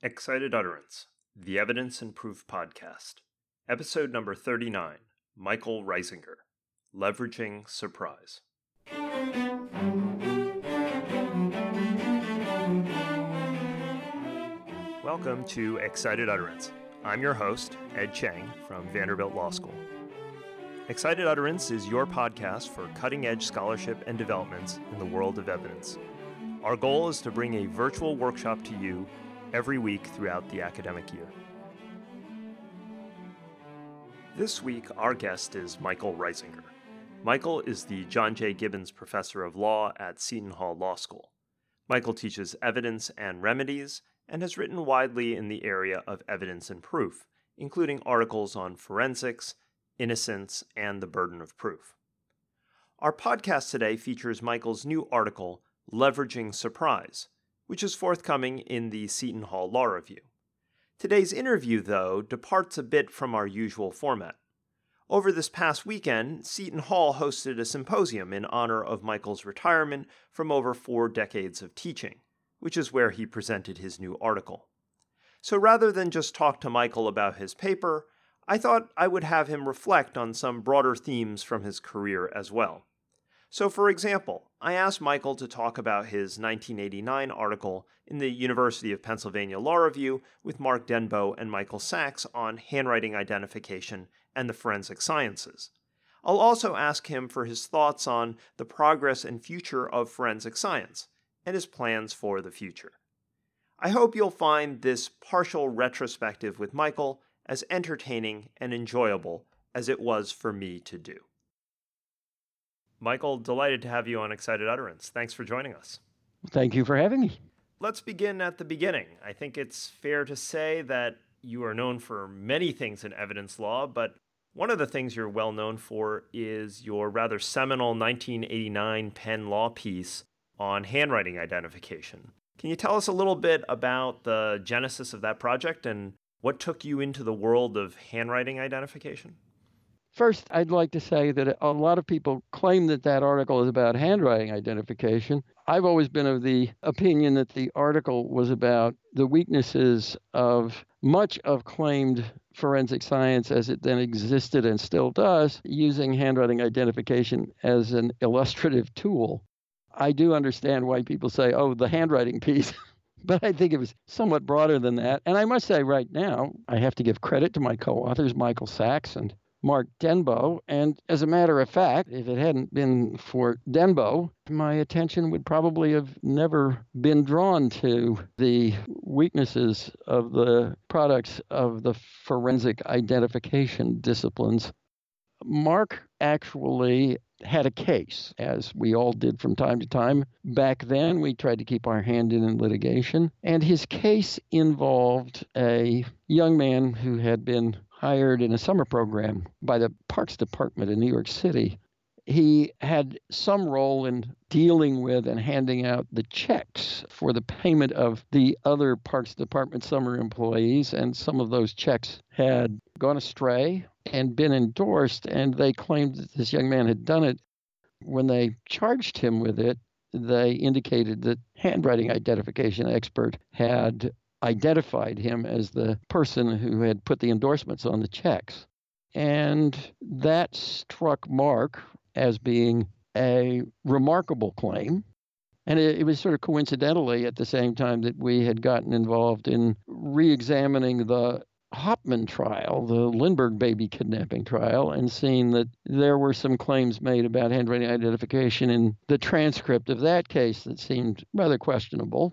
Excited Utterance, the Evidence and Proof Podcast, Episode number 39 Michael Risinger, Leveraging Surprise. Welcome to Excited Utterance. I'm your host, Ed Cheng from Vanderbilt Law School. Excited Utterance is your podcast for cutting edge scholarship and developments in the world of evidence. Our goal is to bring a virtual workshop to you every week throughout the academic year. This week, our guest is Michael Risinger. Michael is the John J. Gibbons Professor of Law at Seton Hall Law School. Michael teaches evidence and remedies and has written widely in the area of evidence and proof, including articles on forensics, innocence, and the burden of proof. Our podcast today features Michael's new article, Leveraging Surprise, which is forthcoming in the Seton Hall Law Review. Today's interview, though, departs a bit from our usual format. Over this past weekend, Seton Hall hosted a symposium in honor of Michael's retirement from over four decades of teaching, which is where he presented his new article. So rather than just talk to Michael about his paper, I thought I would have him reflect on some broader themes from his career as well. So, for example, I asked Michael to talk about his 1989 article in the University of Pennsylvania Law Review with Mark Denbeaux and Michael Saks on handwriting identification and the forensic sciences. I'll also ask him for his thoughts on the progress and future of forensic science and his plans for the future. I hope you'll find this partial retrospective with Michael as entertaining and enjoyable as it was for me to do. Michael, delighted to have you on Excited Utterance. Thanks for joining us. Thank you for having me. Let's begin at the beginning. I think it's fair to say that you are known for many things in evidence law, but one of the things you're well known for is your rather seminal 1989 Penn Law piece on handwriting identification. Can you tell us a little bit about the genesis of that project and what took you into the world of handwriting identification? First, I'd like to say that a lot of people claim that that article is about handwriting identification. I've always been of the opinion that the article was about the weaknesses of much of claimed forensic science as it then existed and still does, using handwriting identification as an illustrative tool. I do understand why people say, oh, the handwriting piece. but I think it was somewhat broader than that. And I must say, right now, I have to give credit to my co authors, Michael Saks and Mark Denbeaux. And as a matter of fact, if it hadn't been for Denbeaux, my attention would probably have never been drawn to the weaknesses of the products of the forensic identification disciplines. Mark actually had a case, as we all did from time to time. Back then, we tried to keep our hand in in litigation, and his case involved a young man who had been hired in a summer program by the Parks Department in New York City. He had some role in dealing with and handing out the checks for the payment of the other Parks Department summer employees, and some of those checks had gone astray and been endorsed, and they claimed that this young man had done it. When they charged him with it, they indicated that handwriting identification expert had identified him as the person who had put the endorsements on the checks. And that struck Mark as being a remarkable claim. And it, it, was sort of coincidentally at the same time that we had gotten involved in re examining the Hauptmann trial, the Lindbergh baby kidnapping trial, and seeing that there were some claims made about handwriting identification in the transcript of that case that seemed rather questionable.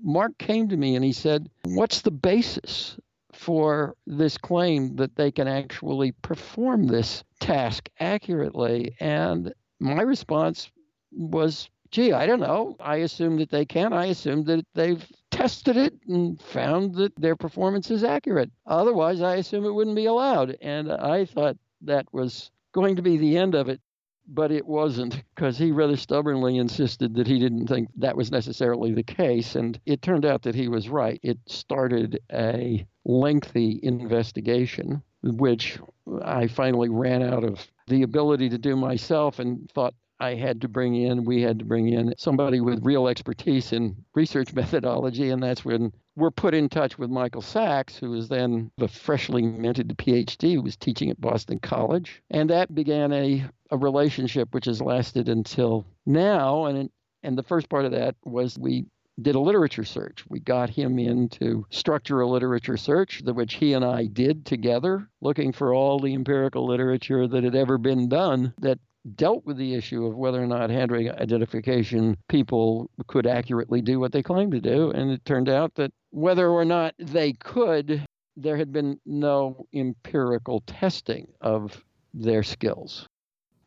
Mark came to me and he said, What's the basis for this claim that they can actually perform this task accurately? And my response was, Gee, I don't know. I assume that they can. I assume that they've tested it and found that their performance is accurate. Otherwise, I assume it wouldn't be allowed. And I thought that was going to be the end of it but it wasn't because he rather stubbornly insisted that he didn't think that was necessarily the case. And it turned out that he was right. It started a lengthy investigation, which I finally ran out of the ability to do myself and thought I had to bring in, we had to bring in somebody with real expertise in research methodology. And that's when we're put in touch with Michael Saks, who was then a freshly minted PhD, who was teaching at Boston College. And that began a, a relationship which has lasted until now. And, and the first part of that was we did a literature search. We got him in to structure a literature search, which he and I did together, looking for all the empirical literature that had ever been done that dealt with the issue of whether or not handwriting identification people could accurately do what they claimed to do. And it turned out that whether or not they could, there had been no empirical testing of their skills.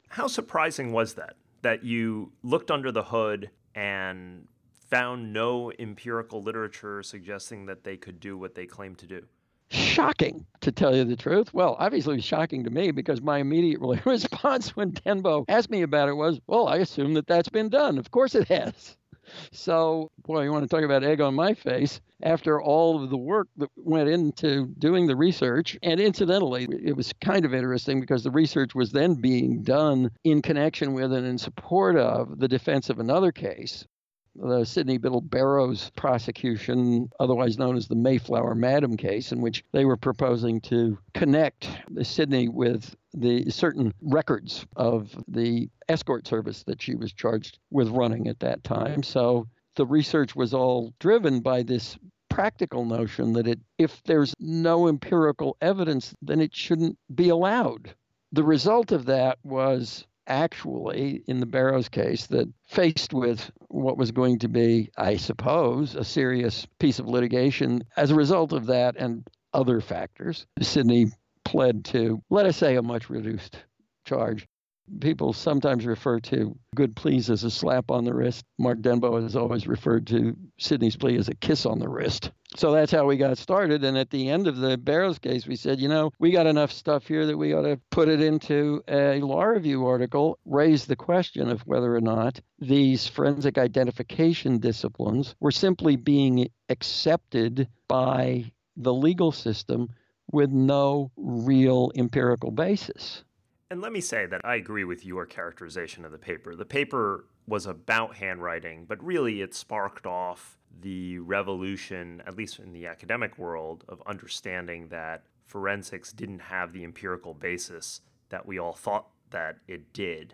How surprising was that? That you looked under the hood and found no empirical literature suggesting that they could do what they claimed to do? Shocking, to tell you the truth. Well, obviously, it was shocking to me because my immediate response when Denbeaux asked me about it was, well, I assume that that's been done. Of course it has. So, boy, you want to talk about egg on my face. After all of the work that went into doing the research, and incidentally, it was kind of interesting because the research was then being done in connection with and in support of the defense of another case the Sydney Biddle Barrows prosecution, otherwise known as the Mayflower Madam case, in which they were proposing to connect Sydney with the certain records of the escort service that she was charged with running at that time. So the research was all driven by this practical notion that it, if there's no empirical evidence, then it shouldn't be allowed. The result of that was actually, in the Barrows case, that faced with what was going to be, I suppose, a serious piece of litigation as a result of that and other factors, Sydney pled to, let us say, a much reduced charge. People sometimes refer to good pleas as a slap on the wrist. Mark Denbeaux has always referred to Sydney's plea as a kiss on the wrist. So that's how we got started. And at the end of the Barrows case, we said, you know, we got enough stuff here that we ought to put it into a law review article, raise the question of whether or not these forensic identification disciplines were simply being accepted by the legal system with no real empirical basis. And let me say that I agree with your characterization of the paper. The paper was about handwriting, but really it sparked off the revolution, at least in the academic world, of understanding that forensics didn't have the empirical basis that we all thought that it did.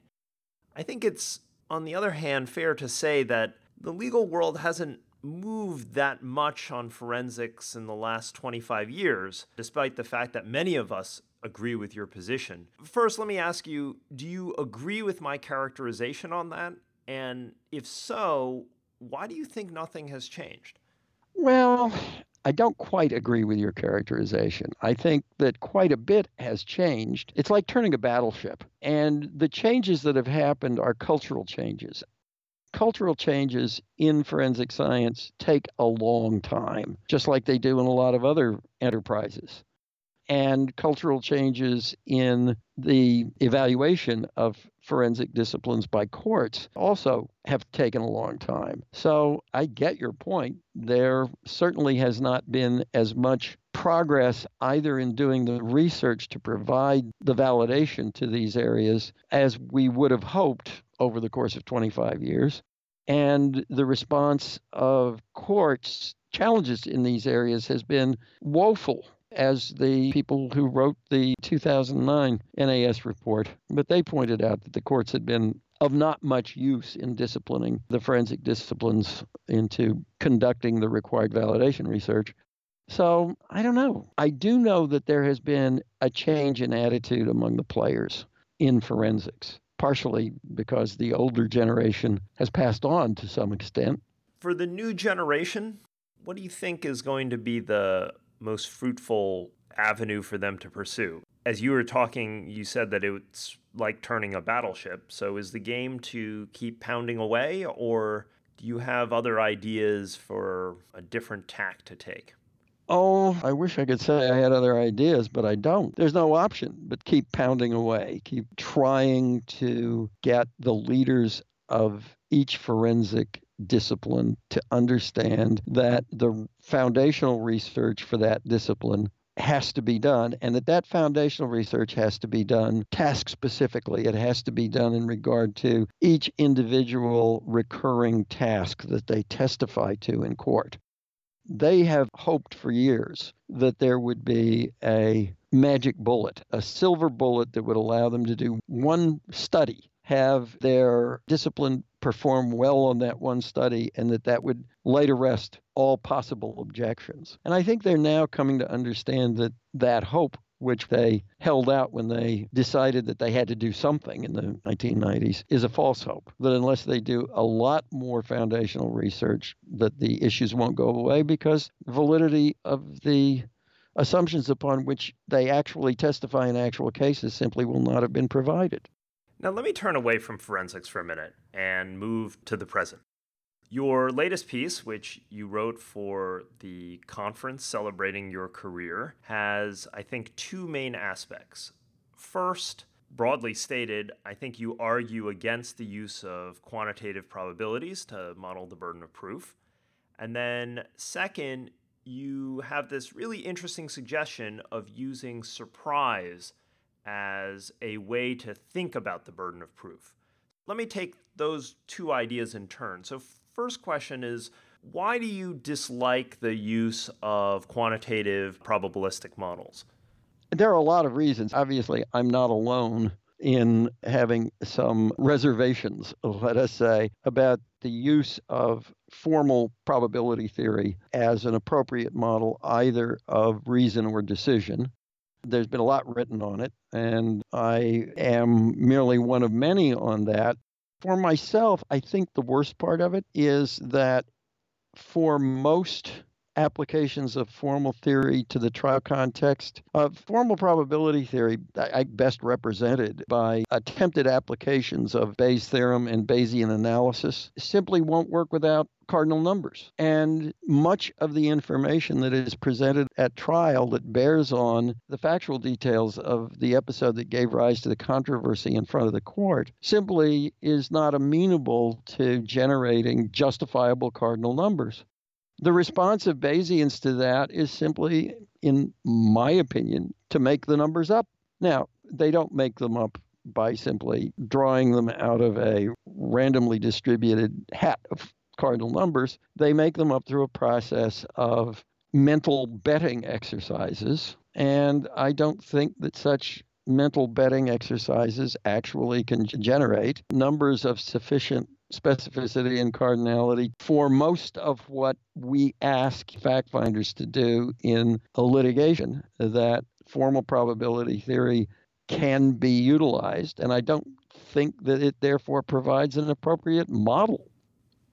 I think it's, on the other hand, fair to say that the legal world hasn't moved that much on forensics in the last 25 years, despite the fact that many of us agree with your position. First, let me ask you do you agree with my characterization on that? And if so, why do you think nothing has changed? Well, I don't quite agree with your characterization. I think that quite a bit has changed. It's like turning a battleship, and the changes that have happened are cultural changes. Cultural changes in forensic science take a long time, just like they do in a lot of other enterprises and cultural changes in the evaluation of forensic disciplines by courts also have taken a long time. So I get your point. There certainly has not been as much progress either in doing the research to provide the validation to these areas as we would have hoped over the course of 25 years. And the response of courts challenges in these areas has been woeful as the people who wrote the 2009 NAS report. But they pointed out that the courts had been of not much use in disciplining the forensic disciplines into conducting the required validation research. So I don't know. I do know that there has been a change in attitude among the players in forensics, partially because the older generation has passed on to some extent. For the new generation, what do you think is going to be the most fruitful avenue for them to pursue. As you were talking, you said that it's like turning a battleship. So is the game to keep pounding away, or do you have other ideas for a different tack to take? Oh, I wish I could say I had other ideas, but I don't. There's no option but keep pounding away, keep trying to get the leaders of each forensic discipline to understand that the foundational research for that discipline has to be done and that that foundational research has to be done task specifically. It has to be done in regard to each individual recurring task that they testify to in court. They have hoped for years that there would be a magic bullet a silver bullet that would allow them to do one study have their discipline perform well on that one study and that that would lay to rest all possible objections. And I think they're now coming to understand that that hope which they held out when they decided that they had to do something in the 1990s is a false hope that unless they do a lot more foundational research that the issues won't go away because validity of the assumptions upon which they actually testify in actual cases simply will not have been provided. Now, let me turn away from forensics for a minute and move to the present. Your latest piece, which you wrote for the conference celebrating your career, has, I think, two main aspects. First, broadly stated, I think you argue against the use of quantitative probabilities to model the burden of proof. And then, second, you have this really interesting suggestion of using surprise as a way to think about the burden of proof. Let me take those two ideas in turn. So, first question is why do you dislike the use of quantitative probabilistic models? There are a lot of reasons. Obviously, I'm not alone in having some reservations, let us say, about the use of formal probability theory as an appropriate model either of reason or decision. There's been a lot written on it, and I am merely one of many on that. For myself, I think the worst part of it is that for most applications of formal theory to the trial context. Uh, formal probability theory, I, I best represented by attempted applications of Bayes' theorem and Bayesian analysis, simply won't work without cardinal numbers. And much of the information that is presented at trial that bears on the factual details of the episode that gave rise to the controversy in front of the court simply is not amenable to generating justifiable cardinal numbers. The response of Bayesians to that is simply, in my opinion, to make the numbers up. Now, they don't make them up by simply drawing them out of a randomly distributed hat of cardinal numbers. They make them up through a process of mental betting exercises. And I don't think that such mental betting exercises actually can generate numbers of sufficient specificity and cardinality for most of what we ask fact finders to do in a litigation that formal probability theory can be utilized. And i don't think that it therefore provides an appropriate model.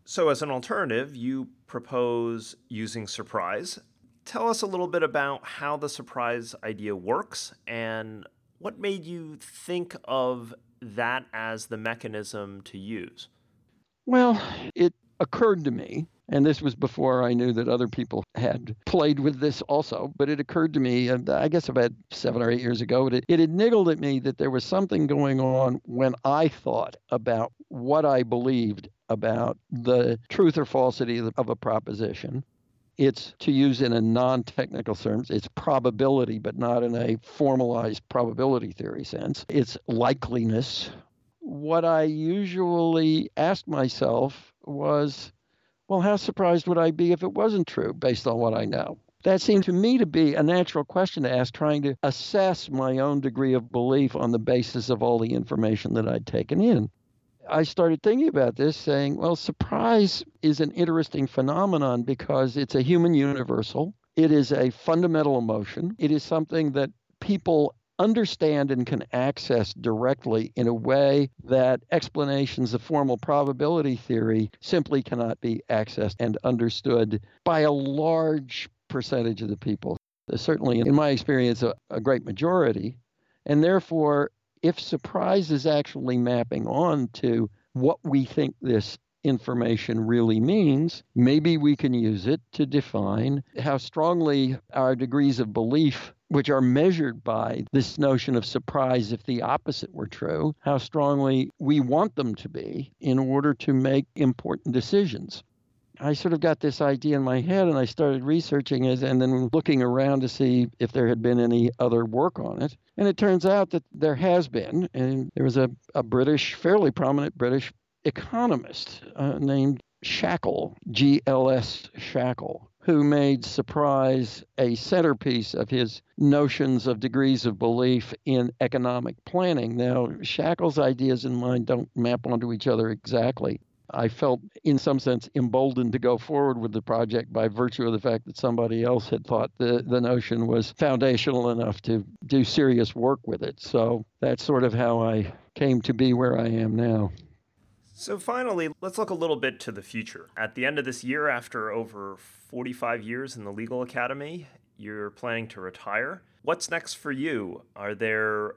So as an alternative you propose using surprise. Tell us a little bit about how the surprise idea works and what made you think of that as the mechanism to use well, it occurred to me, and this was before I knew that other people had played with this also, but it occurred to me, and I guess about seven or eight years ago, it, it had niggled at me that there was something going on when I thought about what I believed about the truth or falsity of a proposition. It's to use in a non technical terms, it's probability, but not in a formalized probability theory sense. It's likeliness what I usually asked myself was, well, how surprised would I be if it wasn't true based on what I know? That seemed to me to be a natural question to ask, trying to assess my own degree of belief on the basis of all the information that I'd taken in. I started thinking about this, saying, well, surprise is an interesting phenomenon because it's a human universal. It is a fundamental emotion. It is something that people understand and can access directly in a way that explanations of formal probability theory simply cannot be accessed and understood by a large percentage of the people. Certainly, in my experience, a, a great majority. And therefore, if surprise is actually mapping on to what we think this information really means, maybe we can use it to define how strongly our degrees of belief which are measured by this notion of surprise if the opposite were true, how strongly we want them to be in order to make important decisions. I sort of got this idea in my head and I started researching it and then looking around to see if there had been any other work on it. And it turns out that there has been. And there was a, a British, fairly prominent British economist uh, named Shackle, G L S Shackle, who made surprise a centerpiece of his notions of degrees of belief in economic planning. Now, Shackle's ideas and mine don't map onto each other exactly. I felt, in some sense, emboldened to go forward with the project by virtue of the fact that somebody else had thought the, the notion was foundational enough to do serious work with it. So that's sort of how I came to be where I am now. So, finally, let's look a little bit to the future. At the end of this year, after over 45 years in the legal academy, you're planning to retire. What's next for you? Are there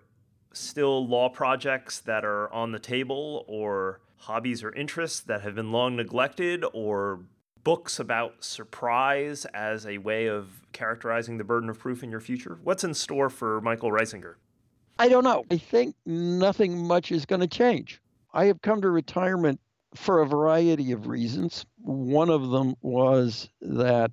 still law projects that are on the table, or hobbies or interests that have been long neglected, or books about surprise as a way of characterizing the burden of proof in your future? What's in store for Michael Risinger? I don't know. I think nothing much is going to change. I have come to retirement for a variety of reasons. One of them was that,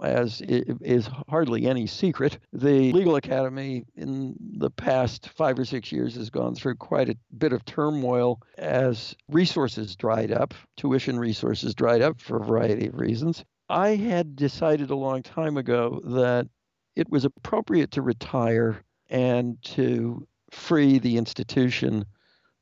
as is hardly any secret, the Legal Academy in the past five or six years has gone through quite a bit of turmoil as resources dried up, tuition resources dried up for a variety of reasons. I had decided a long time ago that it was appropriate to retire and to free the institution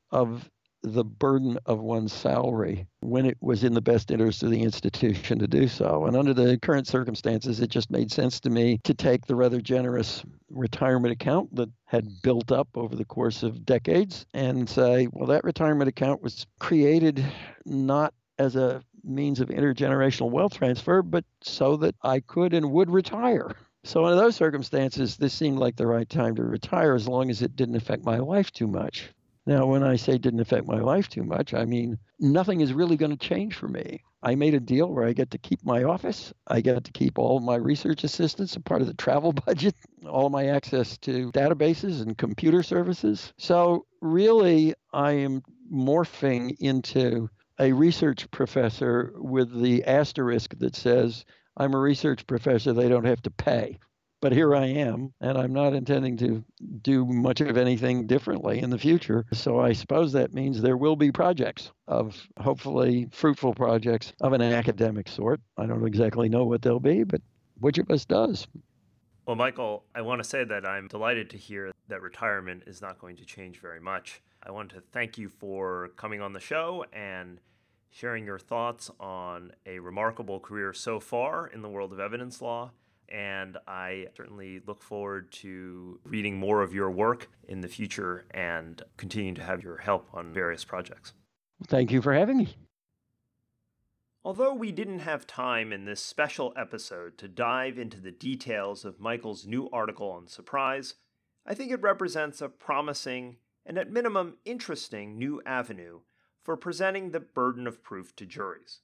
of the burden of one's salary when it was in the best interest of the institution to do so. And under the current circumstances, it just made sense to me to take the rather generous retirement account that had built up over the course of decades and say, well, that retirement account was created not as a means of intergenerational wealth transfer, but so that I could and would retire. So, under those circumstances, this seemed like the right time to retire as long as it didn't affect my life too much. Now, when I say didn't affect my life too much, I mean nothing is really going to change for me. I made a deal where I get to keep my office. I get to keep all my research assistants, a part of the travel budget, all my access to databases and computer services. So, really, I am morphing into a research professor with the asterisk that says, I'm a research professor, they don't have to pay but here I am, and I'm not intending to do much of anything differently in the future. So I suppose that means there will be projects of hopefully fruitful projects of an academic sort. I don't exactly know what they'll be, but which of us does? Well, Michael, I want to say that I'm delighted to hear that retirement is not going to change very much. I want to thank you for coming on the show and sharing your thoughts on a remarkable career so far in the world of evidence law and I certainly look forward to reading more of your work in the future and continuing to have your help on various projects. Thank you for having me. Although we didn't have time in this special episode to dive into the details of Michael's new article on surprise, I think it represents a promising and at minimum interesting new avenue for presenting the burden of proof to juries.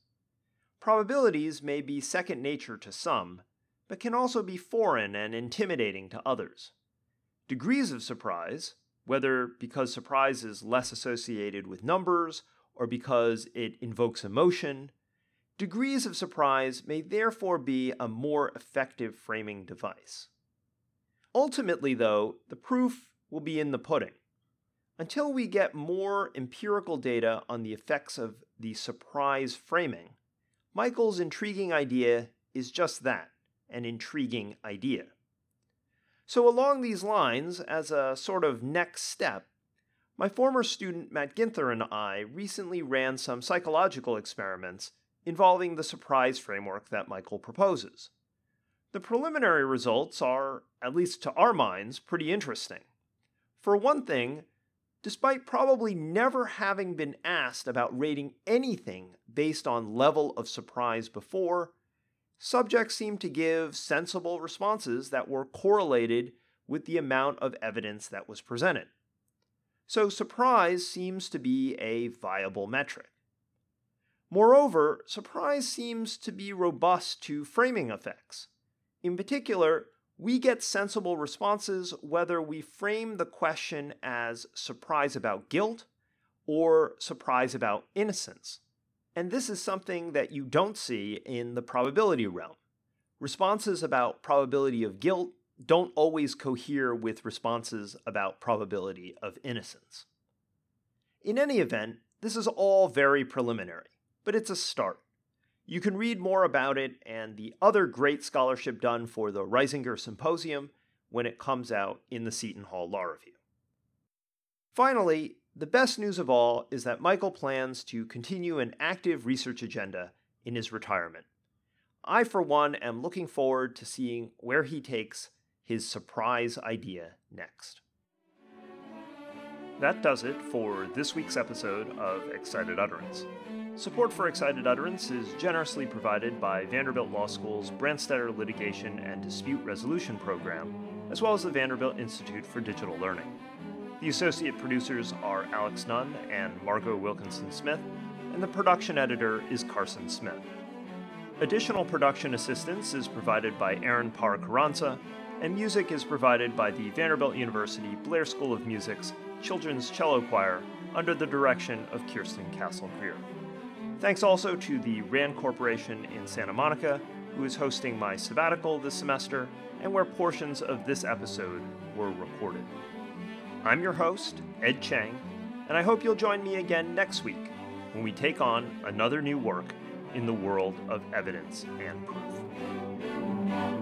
Probabilities may be second nature to some, but can also be foreign and intimidating to others. Degrees of surprise, whether because surprise is less associated with numbers or because it invokes emotion, degrees of surprise may therefore be a more effective framing device. Ultimately, though, the proof will be in the pudding. Until we get more empirical data on the effects of the surprise framing, Michael's intriguing idea is just that an intriguing idea. So, along these lines, as a sort of next step, my former student Matt Ginther and I recently ran some psychological experiments involving the surprise framework that Michael proposes. The preliminary results are, at least to our minds, pretty interesting. For one thing, despite probably never having been asked about rating anything based on level of surprise before, subjects seemed to give sensible responses that were correlated with the amount of evidence that was presented. So, surprise seems to be a viable metric. Moreover, surprise seems to be robust to framing effects. In particular, we get sensible responses whether we frame the question as surprise about guilt or surprise about innocence. And this is something that you don't see in the probability realm. Responses about probability of guilt don't always cohere with responses about probability of innocence. In any event, this is all very preliminary, but it's a start. You can read more about it and the other great scholarship done for the Risinger Symposium when it comes out in the Seton Hall Law Review. Finally, the best news of all is that Michael plans to continue an active research agenda in his retirement. I, for one, am looking forward to seeing where he takes his surprise idea next. That does it for this week's episode of Excited Utterance. Support for Excited Utterance is generously provided by Vanderbilt Law School's Branstetter Litigation and Dispute Resolution Program, as well as the Vanderbilt Institute for Digital Learning. The associate producers are Alex Nunn and Margot Wilkinson Smith, and the production editor is Carson Smith. Additional production assistance is provided by Aaron Parr Carranza, and music is provided by the Vanderbilt University Blair School of Music's Children's Cello Choir under the direction of Kirsten Castle Greer. Thanks also to the RAND Corporation in Santa Monica, who is hosting my sabbatical this semester and where portions of this episode were recorded. I'm your host, Ed Cheng, and I hope you'll join me again next week when we take on another new work in the world of evidence and proof.